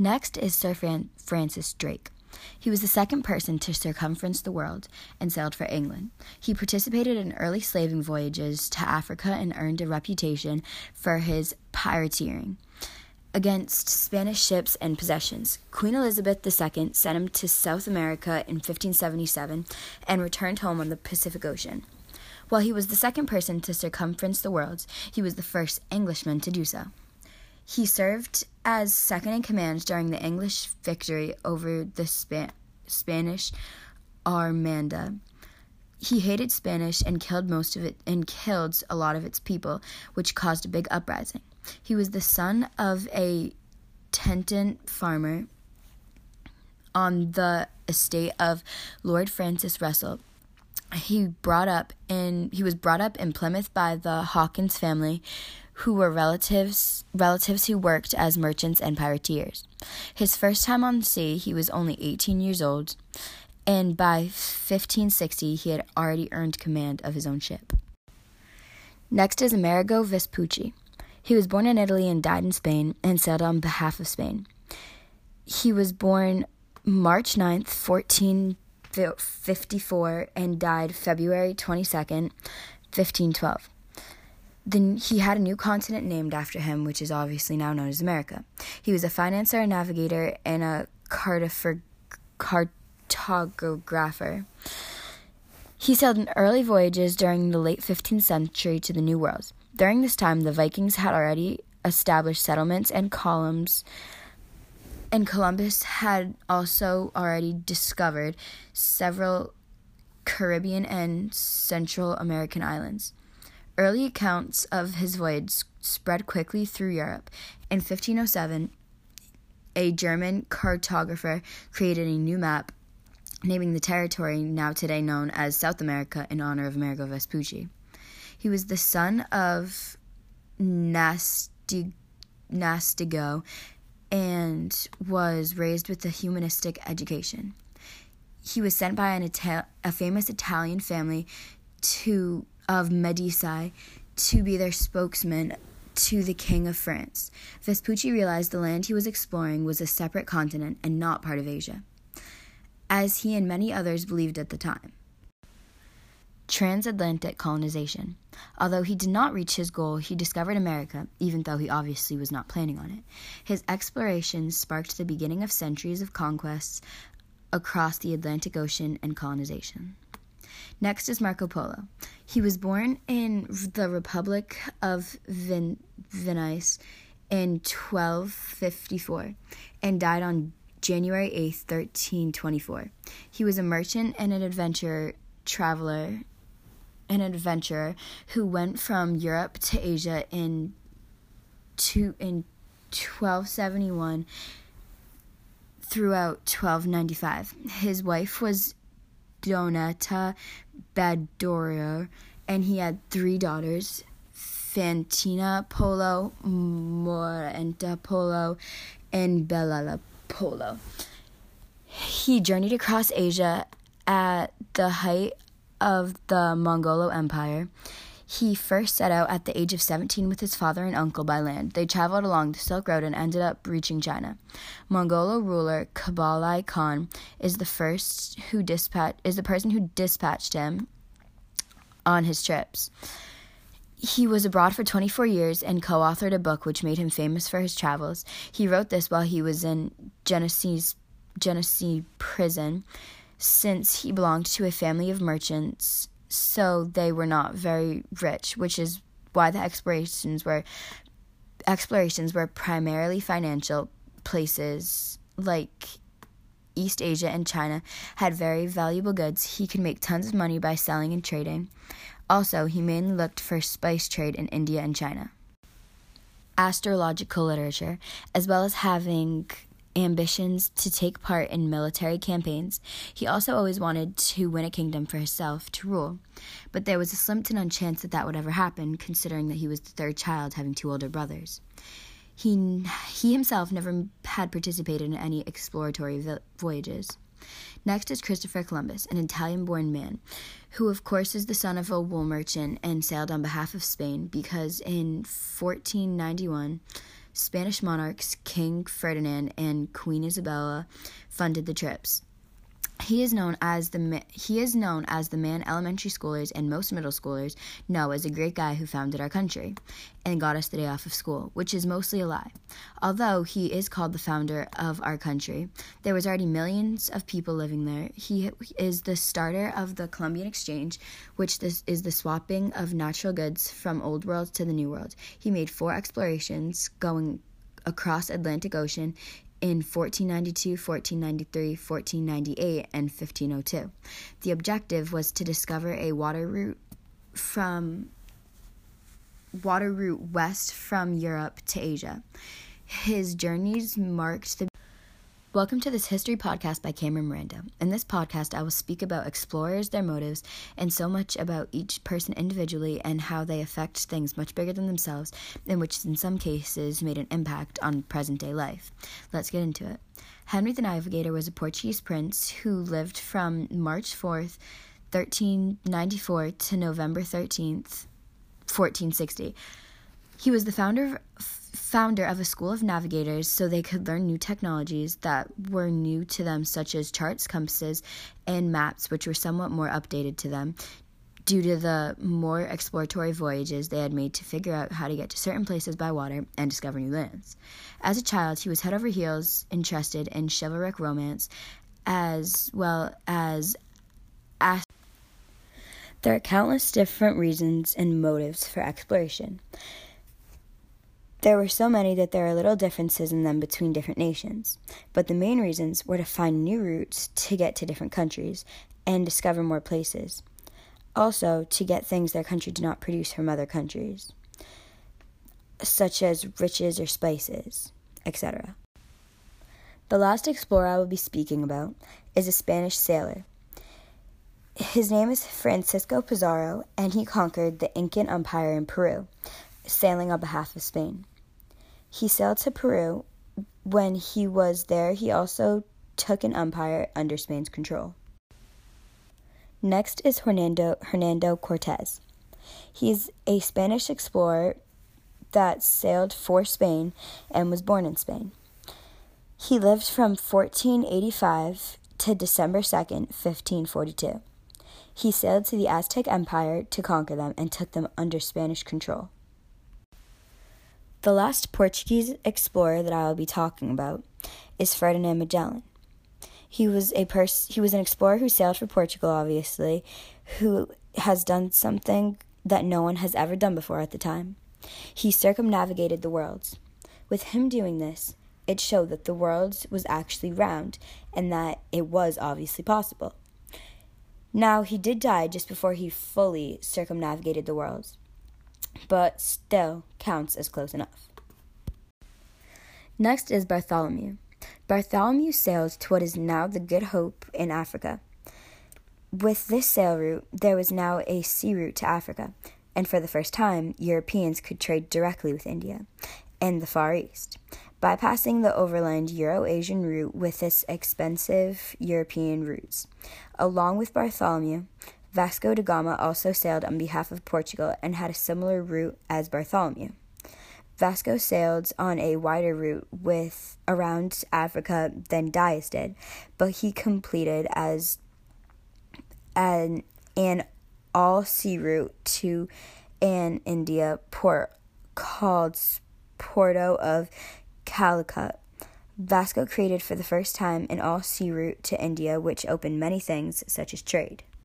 Next is Sir Fran- Francis Drake. He was the second person to circumference the world and sailed for England. He participated in early slaving voyages to Africa and earned a reputation for his pirateering against Spanish ships and possessions. Queen Elizabeth II sent him to South America in 1577 and returned home on the Pacific Ocean. While he was the second person to circumference the world, he was the first Englishman to do so. He served as second in command during the English victory over the Spa- Spanish Armada. He hated Spanish and killed most of it and killed a lot of its people, which caused a big uprising. He was the son of a tenant farmer on the estate of Lord Francis Russell. He brought up in he was brought up in Plymouth by the Hawkins family, who were relatives relatives who worked as merchants and pirateers. His first time on sea, he was only 18 years old, and by 1560 he had already earned command of his own ship. Next is Amerigo Vespucci. He was born in Italy and died in Spain and sailed on behalf of Spain. He was born March 9th, 1454 and died February 22nd, 1512. Then he had a new continent named after him, which is obviously now known as America. He was a financier, a navigator, and a cartographer. He sailed in early voyages during the late 15th century to the New World. During this time, the Vikings had already established settlements and columns, and Columbus had also already discovered several Caribbean and Central American islands. Early accounts of his voyage spread quickly through Europe. In 1507, a German cartographer created a new map naming the territory now today known as South America in honor of Amerigo Vespucci. He was the son of Nastig- Nastigo and was raised with a humanistic education. He was sent by an Ita- a famous Italian family to of Medici to be their spokesman to the King of France. Vespucci realized the land he was exploring was a separate continent and not part of Asia, as he and many others believed at the time. Transatlantic colonization. Although he did not reach his goal, he discovered America, even though he obviously was not planning on it. His explorations sparked the beginning of centuries of conquests across the Atlantic Ocean and colonization. Next is Marco Polo. He was born in the Republic of Vin- Venice in 1254 and died on January 8th, 1324. He was a merchant and an adventurer traveler an adventurer who went from Europe to Asia in two in 1271 throughout 1295. His wife was Donata Badorio, and he had three daughters Fantina Polo, Morenta Polo, and Bella Polo. He journeyed across Asia at the height of the Mongolo Empire. He first set out at the age of 17 with his father and uncle by land. They traveled along the Silk Road and ended up reaching China. Mongolo ruler Kublai Khan is the first who dispatch is the person who dispatched him on his trips. He was abroad for 24 years and co authored a book which made him famous for his travels. He wrote this while he was in Genoese, Genoese prison since he belonged to a family of merchants, so they were not very rich, which is why the explorations were explorations were primarily financial places like East Asia and China had very valuable goods. He could make tons of money by selling and trading. Also, he mainly looked for spice trade in India and China. Astrological literature, as well as having ambitions to take part in military campaigns. He also always wanted to win a kingdom for himself to rule. But there was a slim to none chance that that would ever happen, considering that he was the third child, having two older brothers. He, he himself never had participated in any exploratory voyages. Next is Christopher Columbus, an Italian born man, who, of course, is the son of a wool merchant and sailed on behalf of Spain because in 1491, Spanish monarchs King Ferdinand and Queen Isabella funded the trips. He is known as the he is known as the man elementary schoolers and most middle schoolers know as a great guy who founded our country and got us the day off of school, which is mostly a lie. Although he is called the founder of our country, there was already millions of people living there. He is the starter of the Columbian Exchange, which this is the swapping of natural goods from old world to the new world. He made four explorations going across Atlantic Ocean in 1492, 1493, 1498, and 1502. The objective was to discover a water route from water route west from Europe to Asia. His journeys marked the Welcome to this history podcast by Cameron Miranda. In this podcast, I will speak about explorers, their motives, and so much about each person individually and how they affect things much bigger than themselves, and which in some cases made an impact on present day life. Let's get into it. Henry the Navigator was a Portuguese prince who lived from March 4th, 1394 to November 13th, 1460. He was the founder of founder of a school of navigators so they could learn new technologies that were new to them, such as charts, compasses, and maps, which were somewhat more updated to them due to the more exploratory voyages they had made to figure out how to get to certain places by water and discover new lands. As a child, he was head over heels interested in chivalric romance as well as. there are countless different reasons and motives for exploration. There were so many that there are little differences in them between different nations, but the main reasons were to find new routes to get to different countries and discover more places. Also, to get things their country did not produce from other countries, such as riches or spices, etc. The last explorer I will be speaking about is a Spanish sailor. His name is Francisco Pizarro, and he conquered the Incan Empire in Peru, sailing on behalf of Spain. He sailed to Peru. When he was there, he also took an empire under Spain's control. Next is Hernando, Hernando Cortez. He is a Spanish explorer that sailed for Spain and was born in Spain. He lived from 1485 to December 2nd, 1542. He sailed to the Aztec Empire to conquer them and took them under Spanish control. The last Portuguese explorer that I will be talking about is Ferdinand Magellan. He was a pers- he was an explorer who sailed for Portugal obviously, who has done something that no one has ever done before at the time. He circumnavigated the world. With him doing this, it showed that the world was actually round and that it was obviously possible. Now, he did die just before he fully circumnavigated the worlds but still counts as close enough. Next is Bartholomew. Bartholomew sailed to what is now the Good Hope in Africa. With this sail route, there was now a sea route to Africa, and for the first time, Europeans could trade directly with India and the Far East, bypassing the overland Euro Asian route with its expensive European routes. Along with Bartholomew, Vasco da Gama also sailed on behalf of Portugal and had a similar route as Bartholomew. Vasco sailed on a wider route with around Africa than Dias did, but he completed as an an all sea route to an India port called Porto of Calicut. Vasco created for the first time an all sea route to India, which opened many things such as trade.